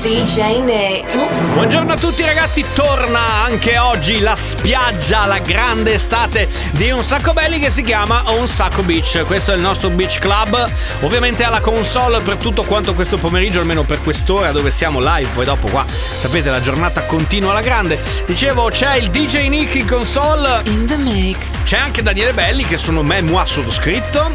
DJ Nick. Oops. Buongiorno a tutti ragazzi, torna anche oggi la spiaggia, la grande estate di Un Sacco Belli che si chiama Un Sacco Beach. Questo è il nostro beach club, ovviamente alla console per tutto quanto questo pomeriggio, almeno per quest'ora dove siamo live, poi dopo qua sapete la giornata continua alla grande. Dicevo c'è il DJ Nick in console, In the mix. c'è anche Daniele Belli che sono me, moi sottoscritto.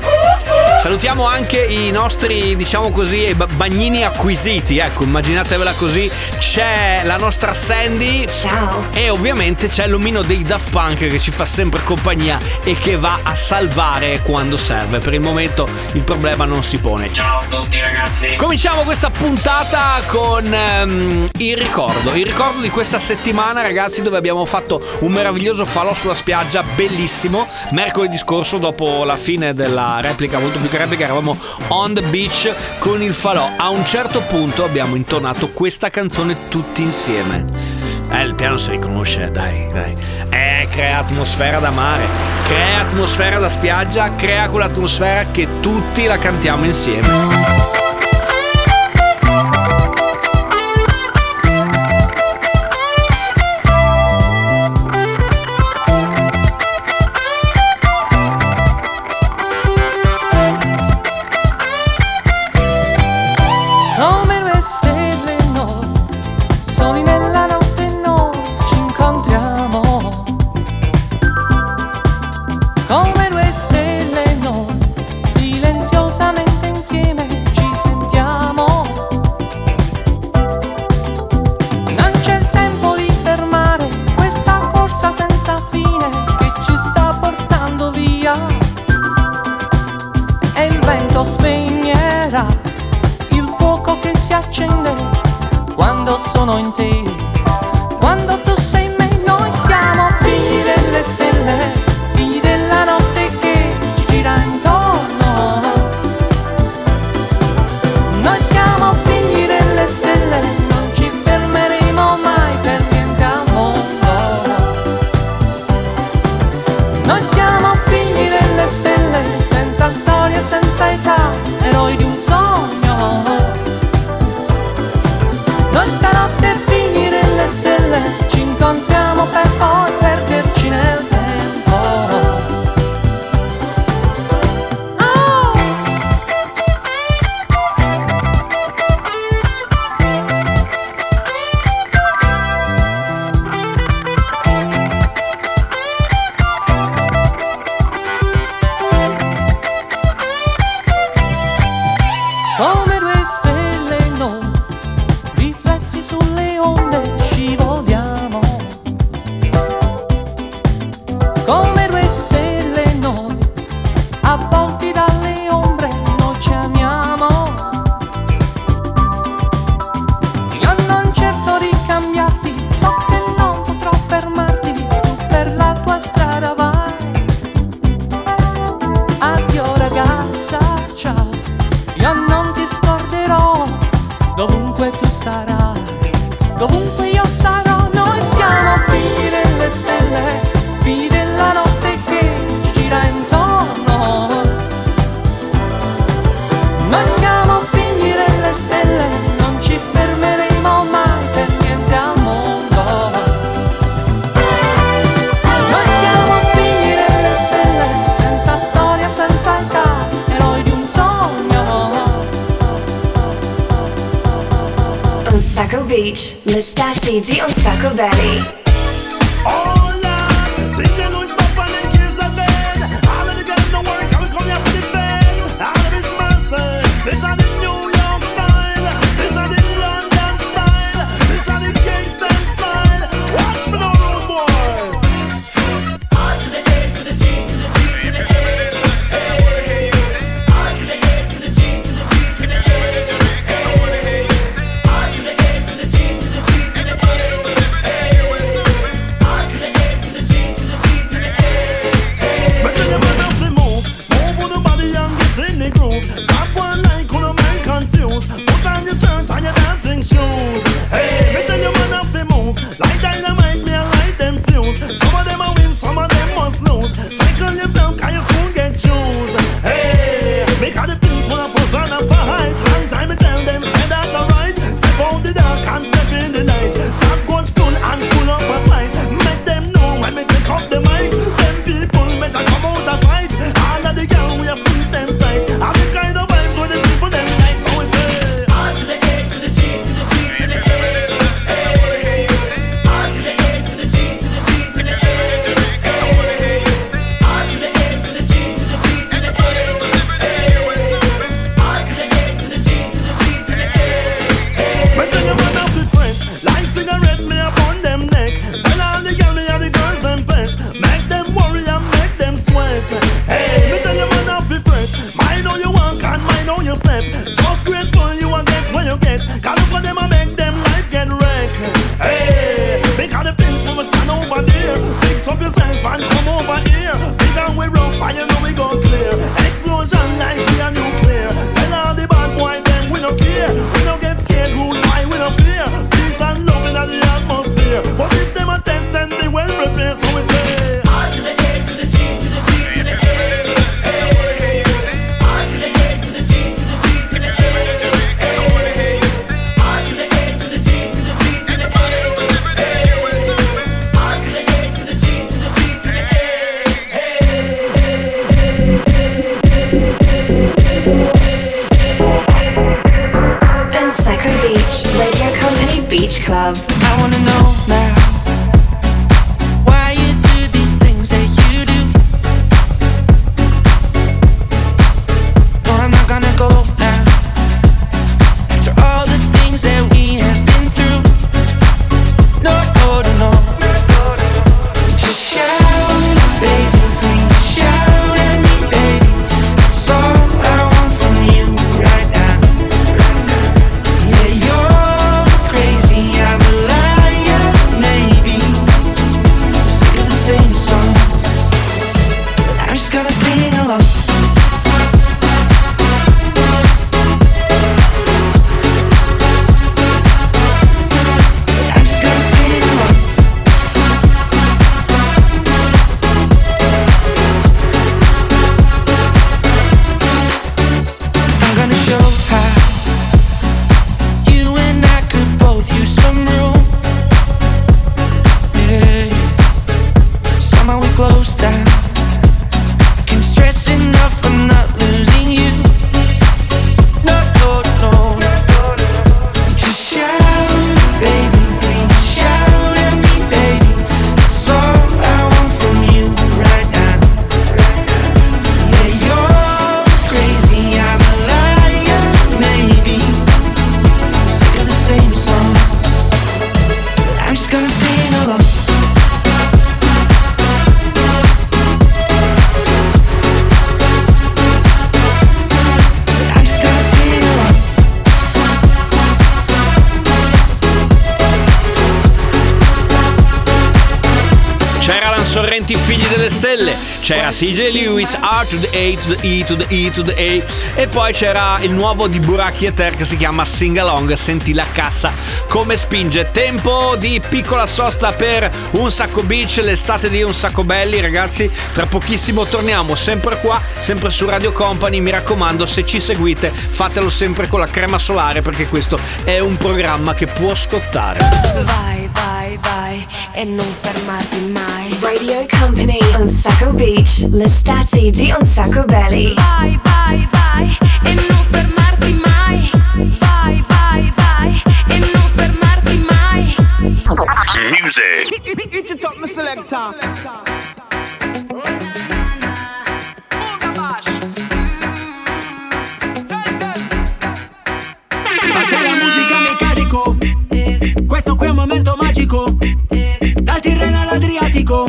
Salutiamo anche i nostri, diciamo così, ba- bagnini acquisiti, ecco, immaginatevela così. C'è la nostra Sandy Ciao. e ovviamente c'è l'omino dei Daft Punk che ci fa sempre compagnia e che va a salvare quando serve. Per il momento il problema non si pone. Ciao a tutti ragazzi. Cominciamo questa puntata con ehm, il ricordo. Il ricordo di questa settimana ragazzi dove abbiamo fatto un meraviglioso falò sulla spiaggia, bellissimo. Mercoledì scorso dopo la fine della replica, molto più che replica, eravamo on the beach con il falò. A un certo punto abbiamo intonato questa canzone tutti insieme. Eh, il piano si riconosce, dai, dai. Eh, crea atmosfera da mare, crea atmosfera da spiaggia, crea quell'atmosfera che tutti la cantiamo insieme. Sacco Beach. L'estate di Un Belly. Figli delle Stelle, c'era CJ Lewis, R to the A to the E to the E to the A e poi c'era il nuovo di Buraki e Ter che si chiama Sing Along, senti la cassa come spinge. Tempo di piccola sosta per un sacco beach, l'estate di un sacco belli ragazzi, tra pochissimo torniamo sempre qua, sempre su Radio Company, mi raccomando se ci seguite fatelo sempre con la crema solare perché questo è un programma che può scottare. Vai, vai, vai e non fermarti mai. Radio Company, Un Sacco Beach, l'estate di Un Sacco Belly. Vai, vai, vai e non fermarti mai. Vai, vai, vai e non fermarti mai. Parte la musica mi carico Questo qui è un momento magico All'Adriatico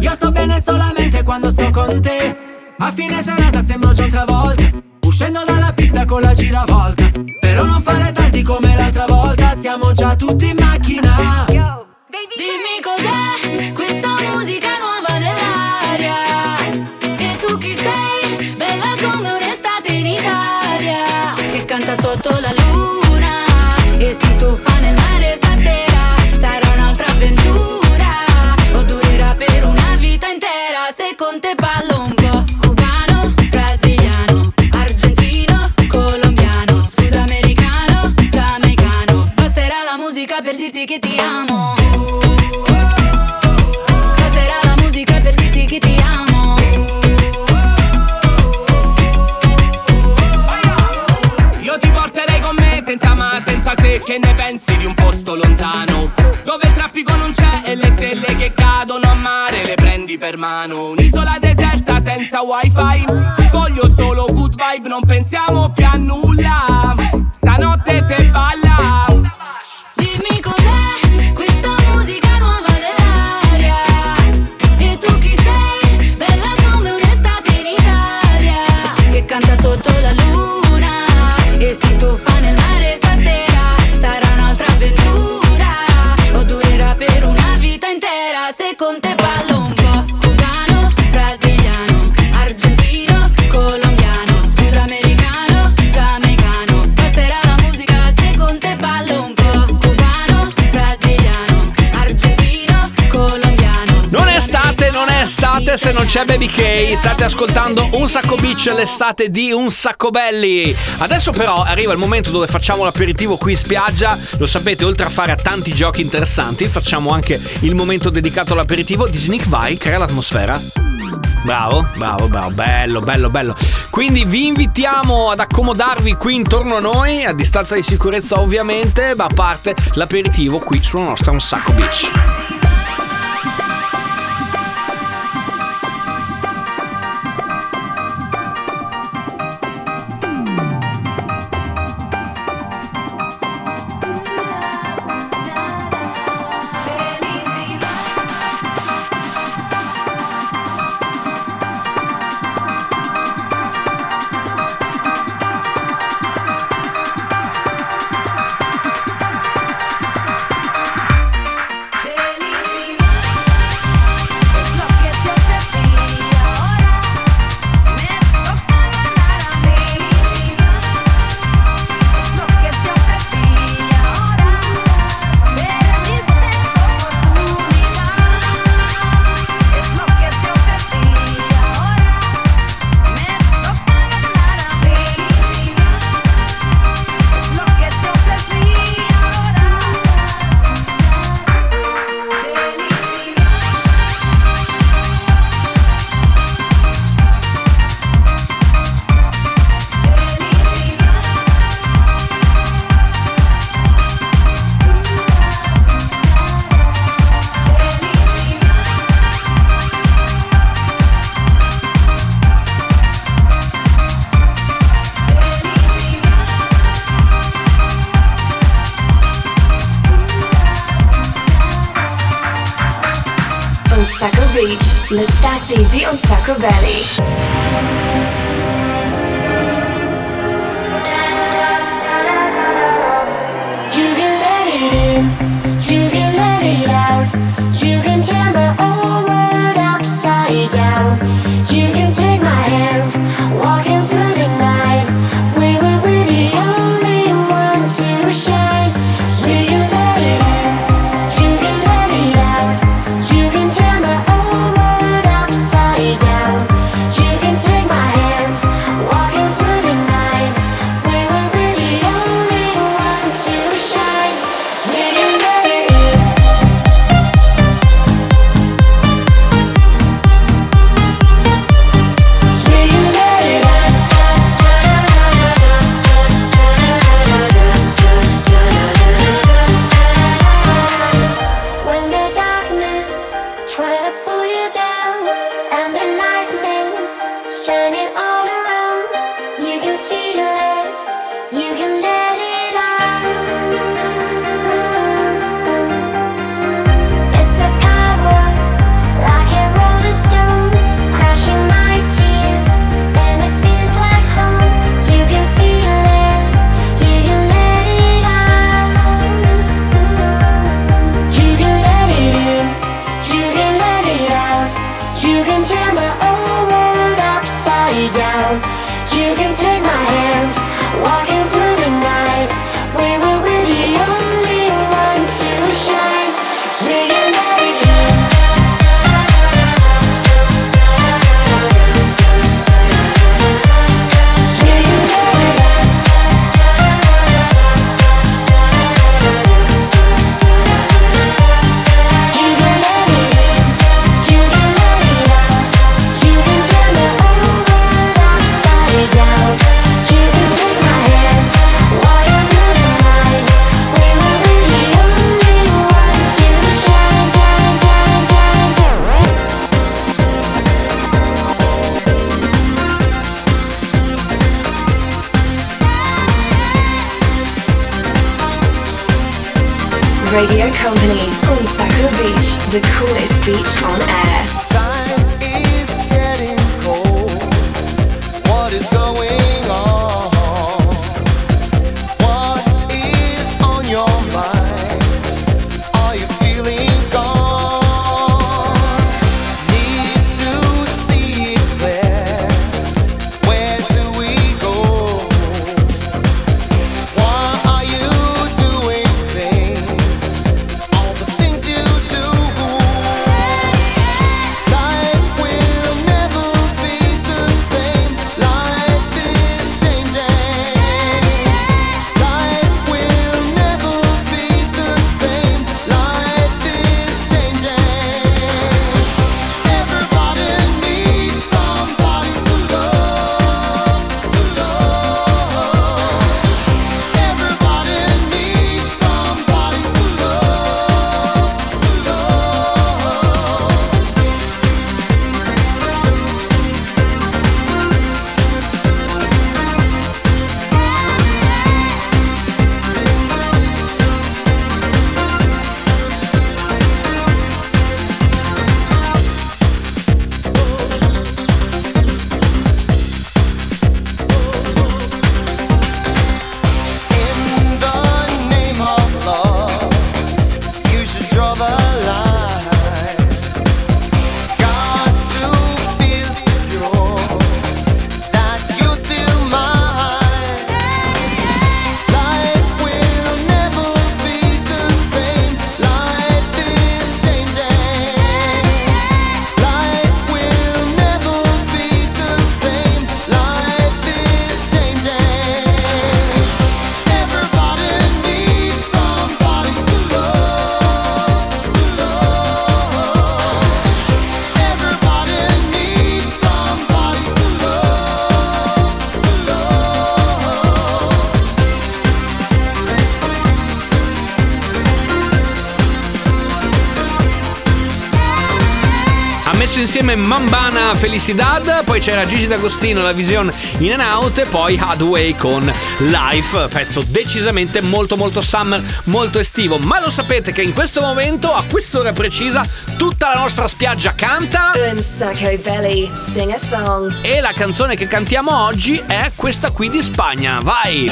Io sto bene solamente quando sto con te A fine serata sembro già un'altra volta Uscendo dalla pista con la giravolta Però non fare tardi come l'altra volta Siamo già tutti in macchina Dimmi cos'è questa musica nuova nell'aria. E tu chi sei? Bella come un'estate in Italia. Che canta sotto la luna. E si tuffa nel mare wifi. Voglio solo good vibe, non pensiamo più a nulla c'è Baby K. State ascoltando Un Sacco Beach, l'estate di Un Sacco Belli. Adesso però arriva il momento dove facciamo l'aperitivo qui in spiaggia. Lo sapete, oltre a fare tanti giochi interessanti, facciamo anche il momento dedicato all'aperitivo di Sneak Vai, crea l'atmosfera. Bravo, bravo, bravo, bello, bello, bello. Quindi vi invitiamo ad accomodarvi qui intorno a noi, a distanza di sicurezza ovviamente, ma a parte l'aperitivo qui sulla nostra Un Sacco Beach. L'estate di Un Sacco Belly. Come Mambana Felicidad, poi c'era Gigi D'Agostino, La Vision in and out e poi Hadway con Life, pezzo decisamente molto molto summer, molto estivo, ma lo sapete che in questo momento, a quest'ora precisa, tutta la nostra spiaggia canta Valley, e la canzone che cantiamo oggi è questa qui di Spagna, vai!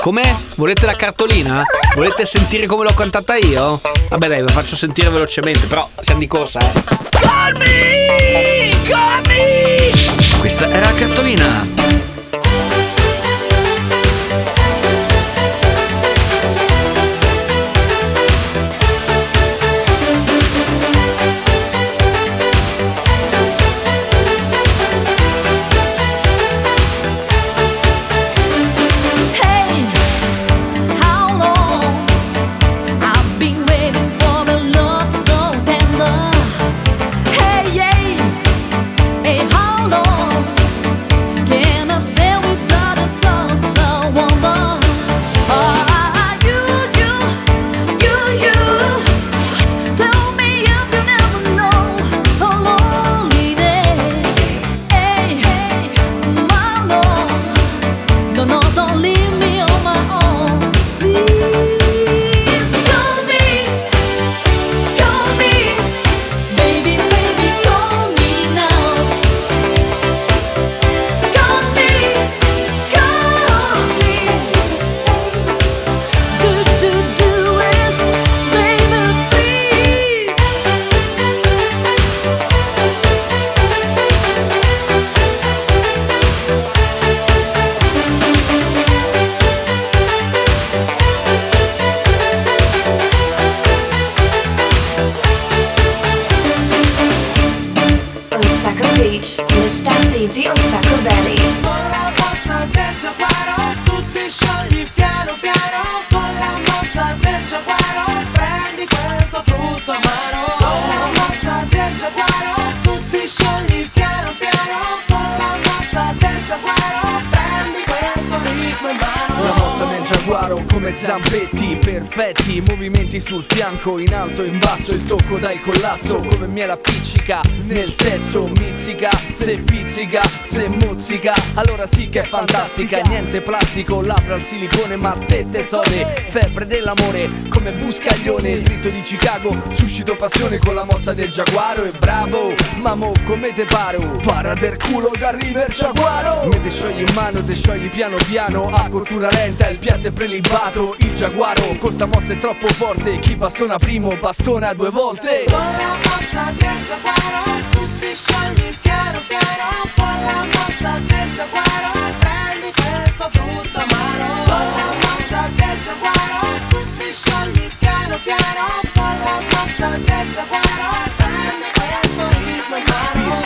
Com'è? Volete la cartolina? Volete sentire come l'ho cantata io? Vabbè dai, ve faccio sentire velocemente, però siamo di corsa, eh. Call me! Call me! Questa è la cartolina. Giaguaro come zampetti perfetti Movimenti sul fianco, in alto in basso Il tocco dal collasso come miele appiccica Nel sesso mizzica, se pizzica, se mozzica Allora sì che è fantastica, niente plastico Labbra al silicone ma te tesore Febbre dell'amore come buscaglione Il rito di Chicago, suscito passione con la mossa del giaguaro E bravo, mamo come te paro Para del culo che arriva il giaguaro Me te sciogli in mano, te sciogli piano piano A cottura lenta, il piatto è prelibato Il giaguaro, con sta mossa è troppo forte Chi bastona primo, bastona due volte. Con la mossa del giaguaro tutti sciogli piano piano Con la mossa del giaguaro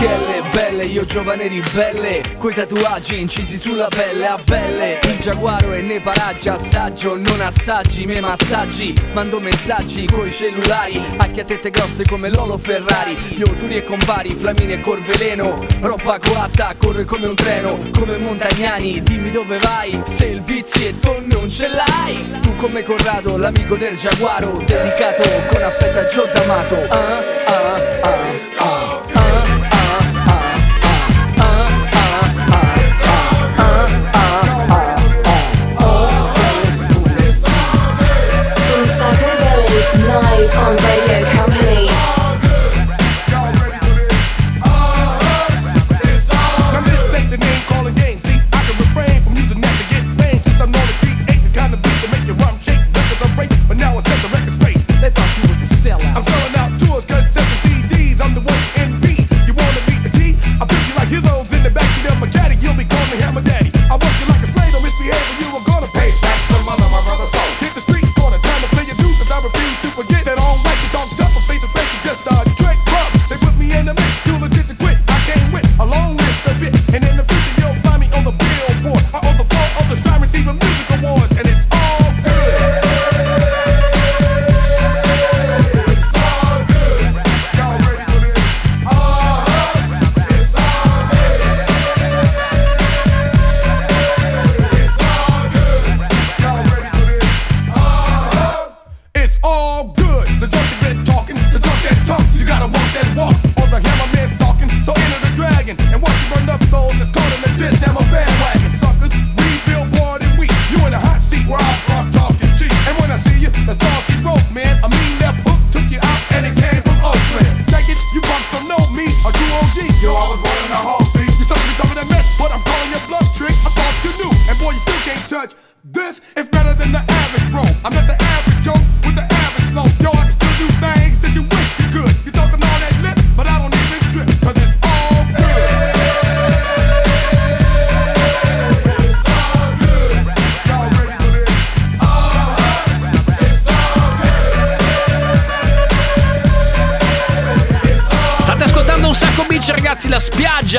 mano Pischelle belle, io giovane ribelle Coi tatuaggi incisi sulla pelle a belle. Il giaguaro è nei paraggi, assaggio Non assaggi miei massaggi Mando messaggi coi cellulari Anche a tette grosse come Lolo Ferrari Io duri e compari, flamini e corveleno Roba coatta, corre come un treno Come Montagnani, dimmi dove vai Se il vizietto non ce l'hai. Tu come Corrado, l'amico del giaguaro Dedicato con affetto a Gio D'Amato ah, ah, ah,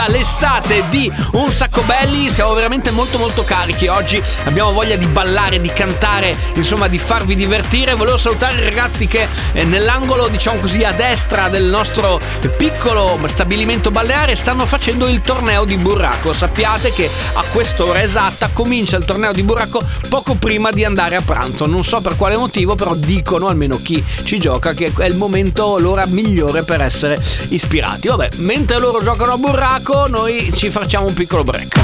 l'estate di un sacco belli, siamo veramente molto molto carichi oggi, abbiamo voglia di ballare, di cantare, insomma di farvi divertire. Volevo salutare i ragazzi che eh, nell'angolo, diciamo così, a destra del nostro piccolo stabilimento balneare stanno facendo il torneo di burraco. Sappiate che a quest'ora esatta comincia il torneo di burraco poco prima di andare a pranzo. Non so per quale motivo, però dicono, almeno chi ci gioca, che è il momento, l'ora migliore per essere ispirati. Vabbè, mentre loro giocano a burraco, noi ci facciamo un piccolo break.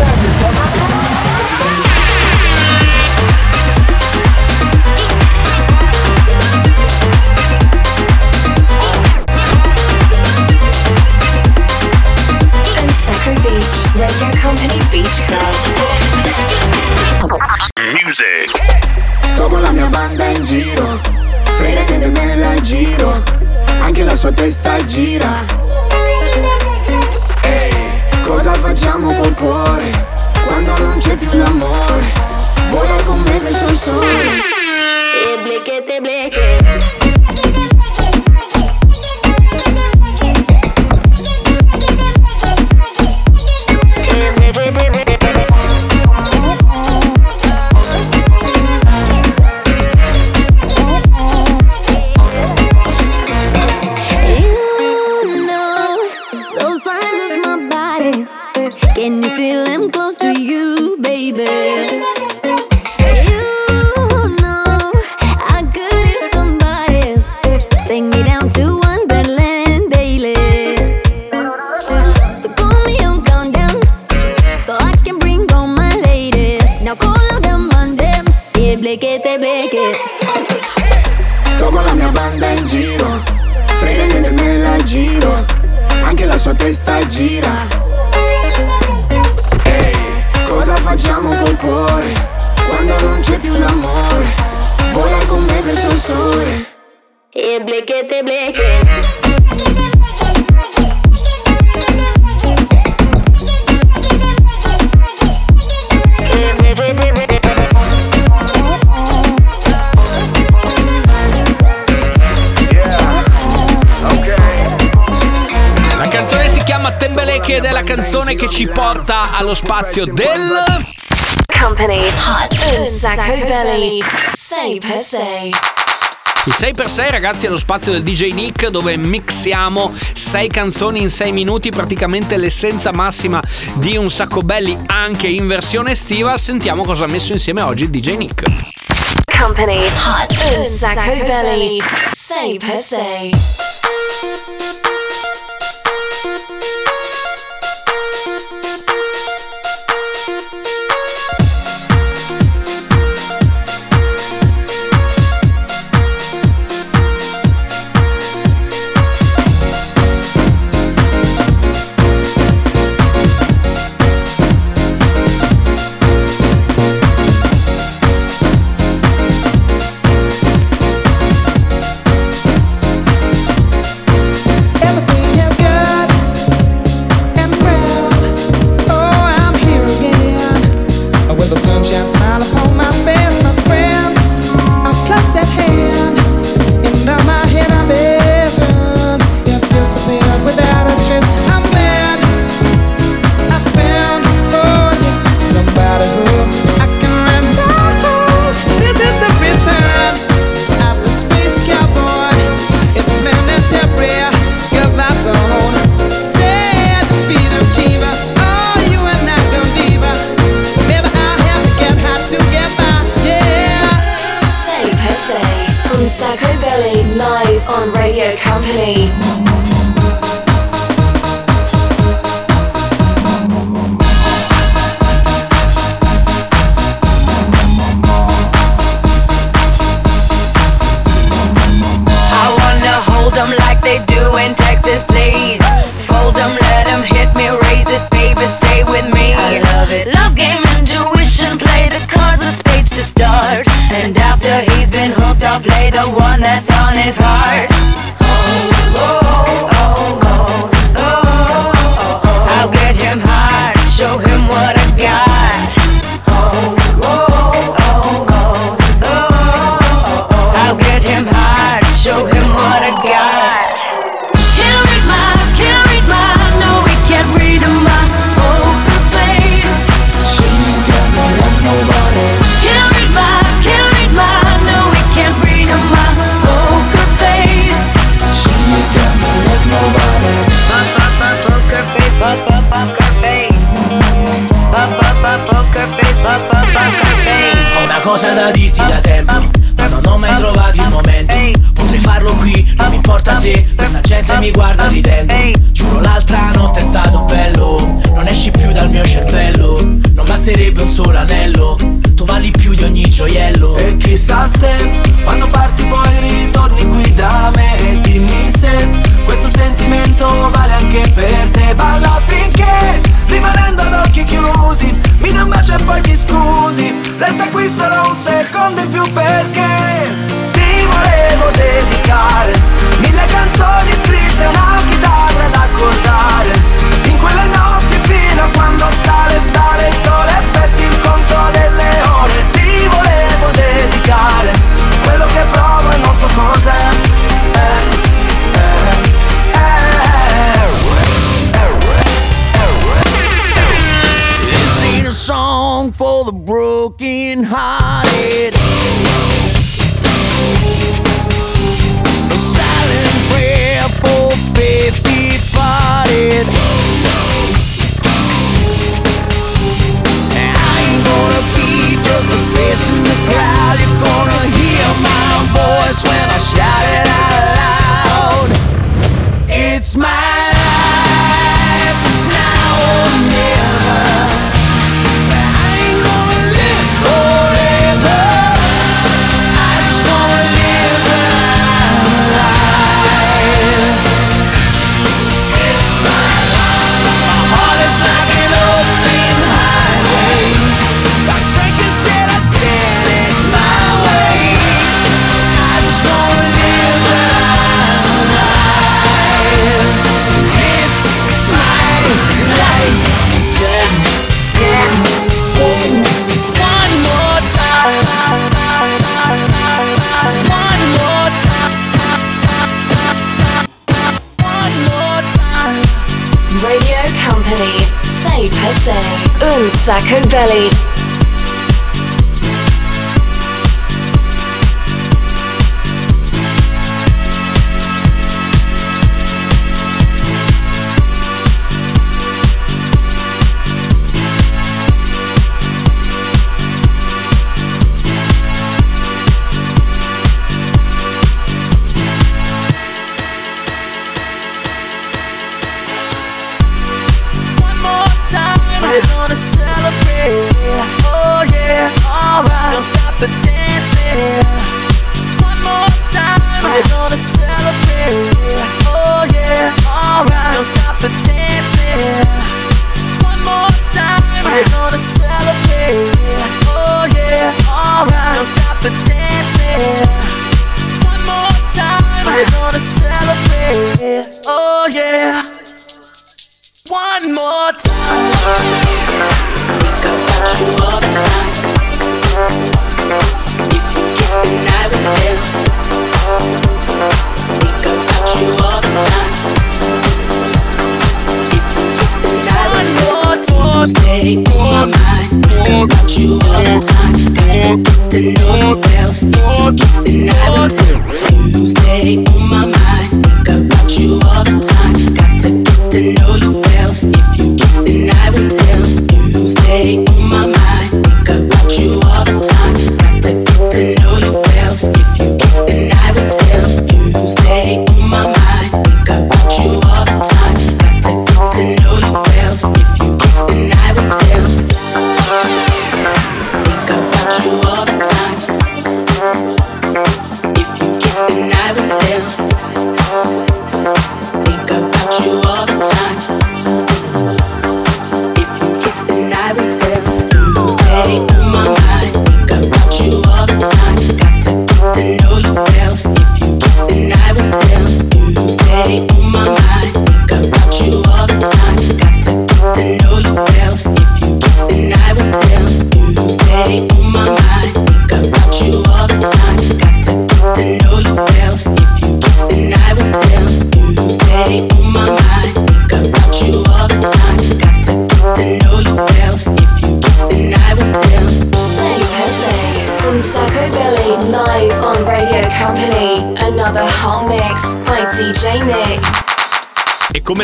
Un Sacco Beach, Radio Company Beach Club. Sto con la mia banda in giro Frega che me la giro Anche la sua testa gira cosa facciamo col cuore Quando non c'è più l'amore. Vola con me verso il sole. E bleche bleche Wicked è la canzone che ci porta allo spazio del Company. Hot. Un sacco belly 6 per 6 il 6x6 ragazzi è lo spazio del DJ Nick dove mixiamo 6 canzoni in 6 minuti, praticamente l'essenza massima di un sacco belli anche in versione estiva. Sentiamo cosa ha messo insieme oggi il DJ Nick. Company. Hot. Un sacco belli. 6x6 qualcosa da dirti da tempo Ma non ho mai trovato il momento. Potrei farlo qui, non mi importa se Questa gente mi guarda ridendo. smile. Sacco Belly.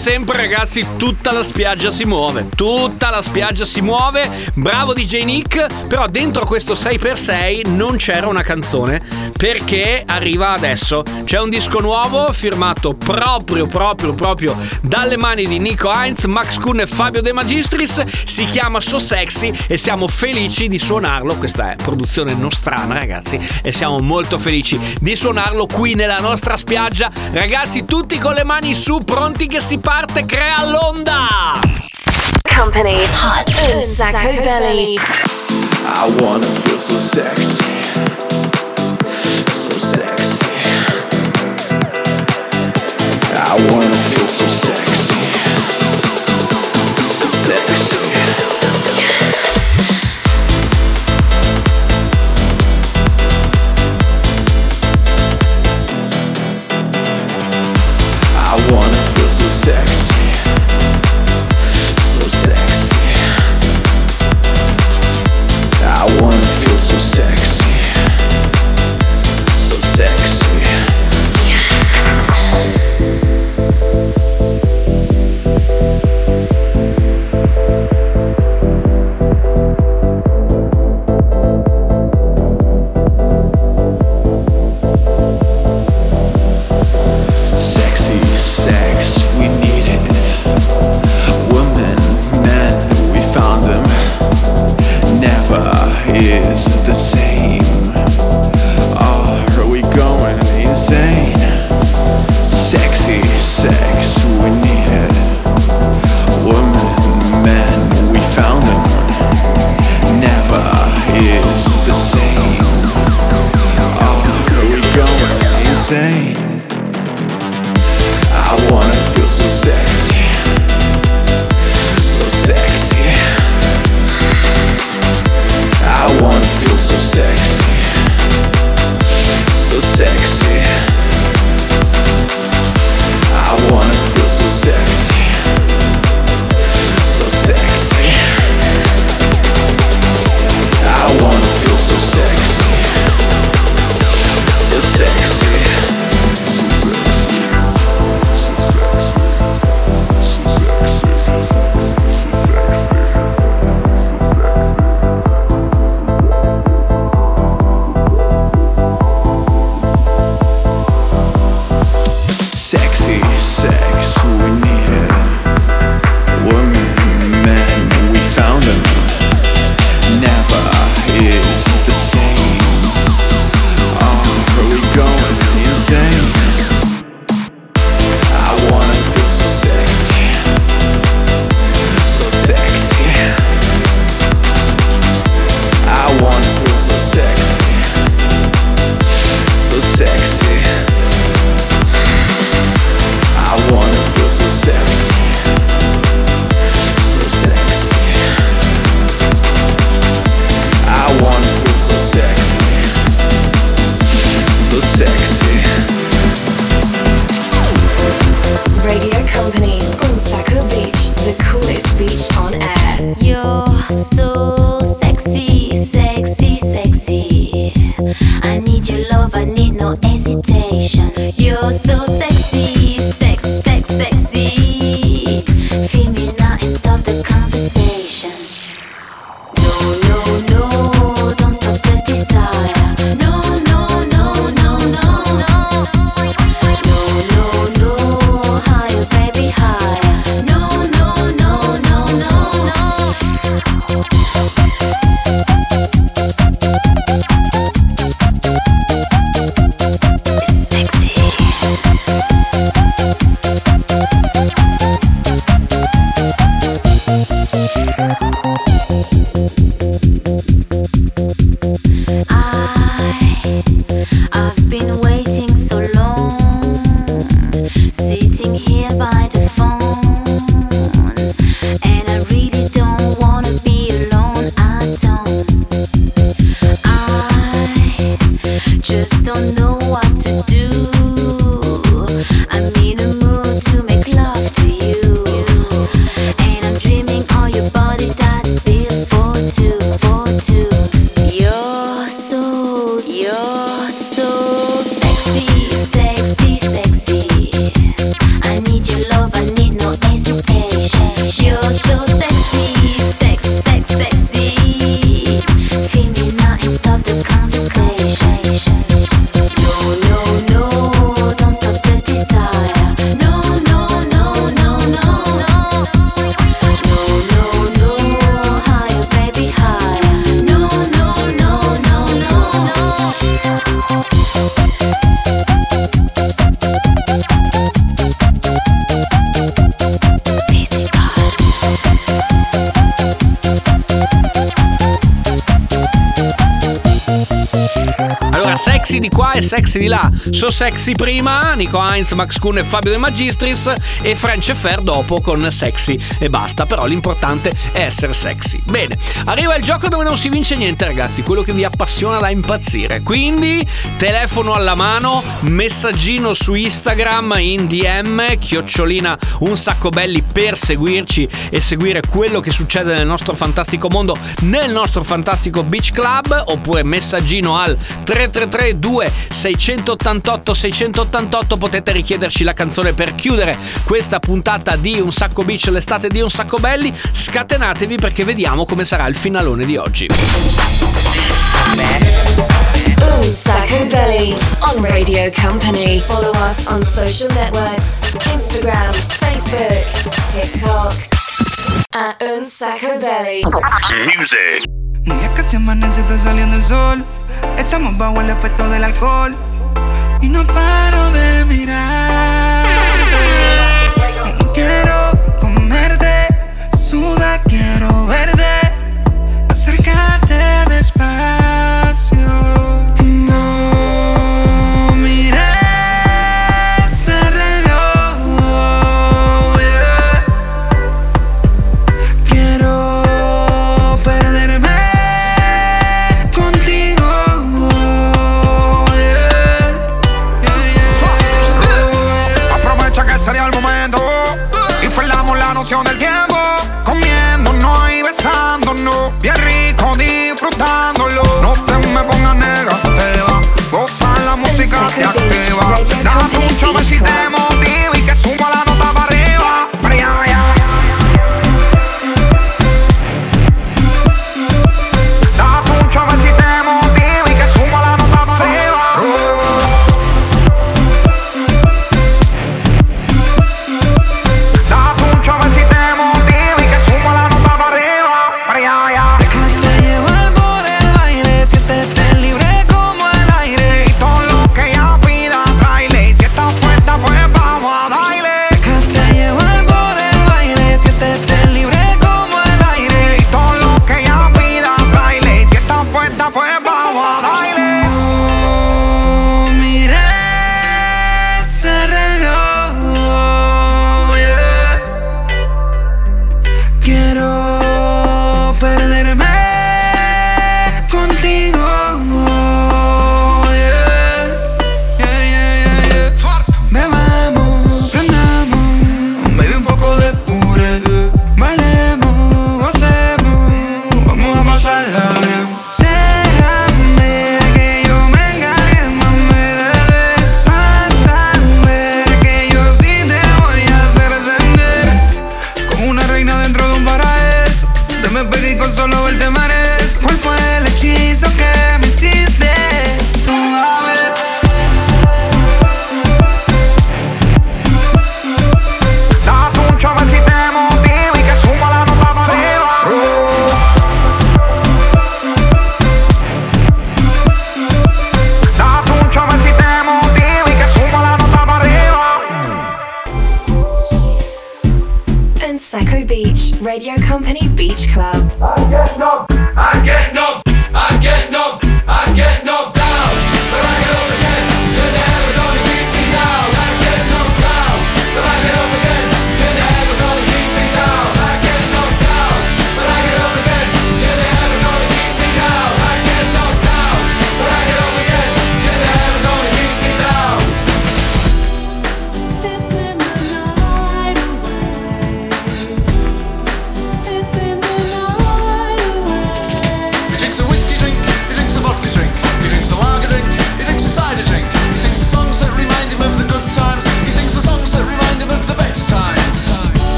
sempre ragazzi tutta la spiaggia si muove, tutta la spiaggia si muove, bravo DJ Nick, però dentro questo 6x6 non c'era una canzone perché arriva adesso. C'è un disco nuovo firmato proprio, proprio, proprio dalle mani di Nico Heinz, Max Kuhn e Fabio De Magistris. Si chiama So Sexy e siamo felici di suonarlo. Questa è produzione nostrana, ragazzi, e siamo molto felici di suonarlo qui nella nostra spiaggia. Ragazzi, tutti con le mani su, pronti che si parte, crea l'onda! Company Hot un sacco belly. I wanna feel so sexy. one. e sexy di là. So sexy prima, Nico Heinz, Max Kuhn e Fabio De Magistris e French Fair dopo con sexy e basta. Però l'importante è essere sexy. Bene, arriva il gioco dove non si vince niente, ragazzi. Quello che vi appassiona da impazzire. Quindi, telefono alla mano, messaggino su Instagram in DM, chiocciolina un sacco belli per seguirci e seguire quello che succede nel nostro fantastico mondo, nel nostro fantastico beach club, oppure messaggino al 333 2 688 688 potete richiederci la canzone per chiudere questa puntata di Un sacco beach l'estate di Un sacco belli. Scatenatevi perché vediamo come sarà il finalone di oggi. Un sacco belli on Radio Company. Follow us on social networks: Instagram, Facebook, TikTok. At Un sacco belli. Music. Y que si amanece está saliendo el sol. Estamos bajo el efecto del alcohol. Y no paro de mirar.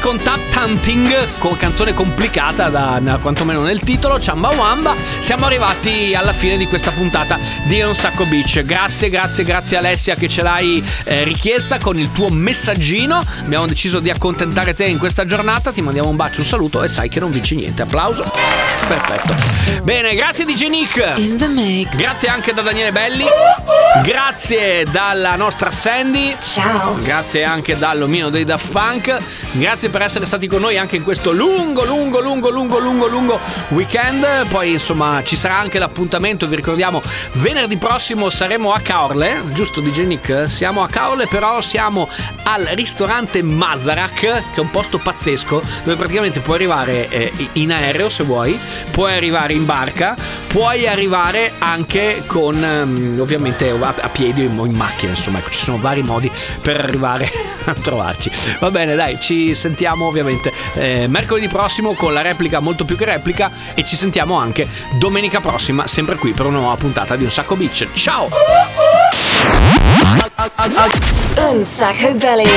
Con Tap Tanting, con canzone complicata da, quantomeno nel titolo, Chamba Wamba. Siamo arrivati alla fine di questa puntata di Un Sacco Beach. Grazie, grazie, grazie Alessia che ce l'hai eh, richiesta con il tuo messaggino. Abbiamo deciso di accontentare te in questa giornata. Ti mandiamo un bacio, un saluto e sai che non vinci niente. Applauso. Perfetto. Bene, grazie DJ Nick. In the mix. Grazie anche da Daniele Belli. Grazie dalla nostra Sandy. Ciao. Grazie anche dall'omino dei Daft Punk. Grazie per essere stati con noi anche in questo lungo, lungo, lungo, lungo, lungo, lungo weekend. Poi insomma ci sarà anche l'appuntamento, vi ricordiamo, venerdì prossimo saremo a Caorle, giusto DJ Nick? Siamo a Caorle, però siamo al ristorante Mazarak, che è un posto pazzesco, dove praticamente puoi arrivare eh, in aereo se vuoi, puoi arrivare in barca, puoi arrivare anche con ehm, ovviamente a, a piedi o in, in macchina, insomma, ecco, ci sono vari modi per arrivare a trovarci. Va bene, dai, ci sentiamo ovviamente eh, mercoledì prossimo con la replica molto più che replica e ci sentiamo anche domenica prossima, sempre qui per una nuova puntata di Un Sacco Beach. Ciao! Un sacco belly.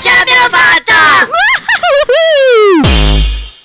Ce l'abbiamo fatta!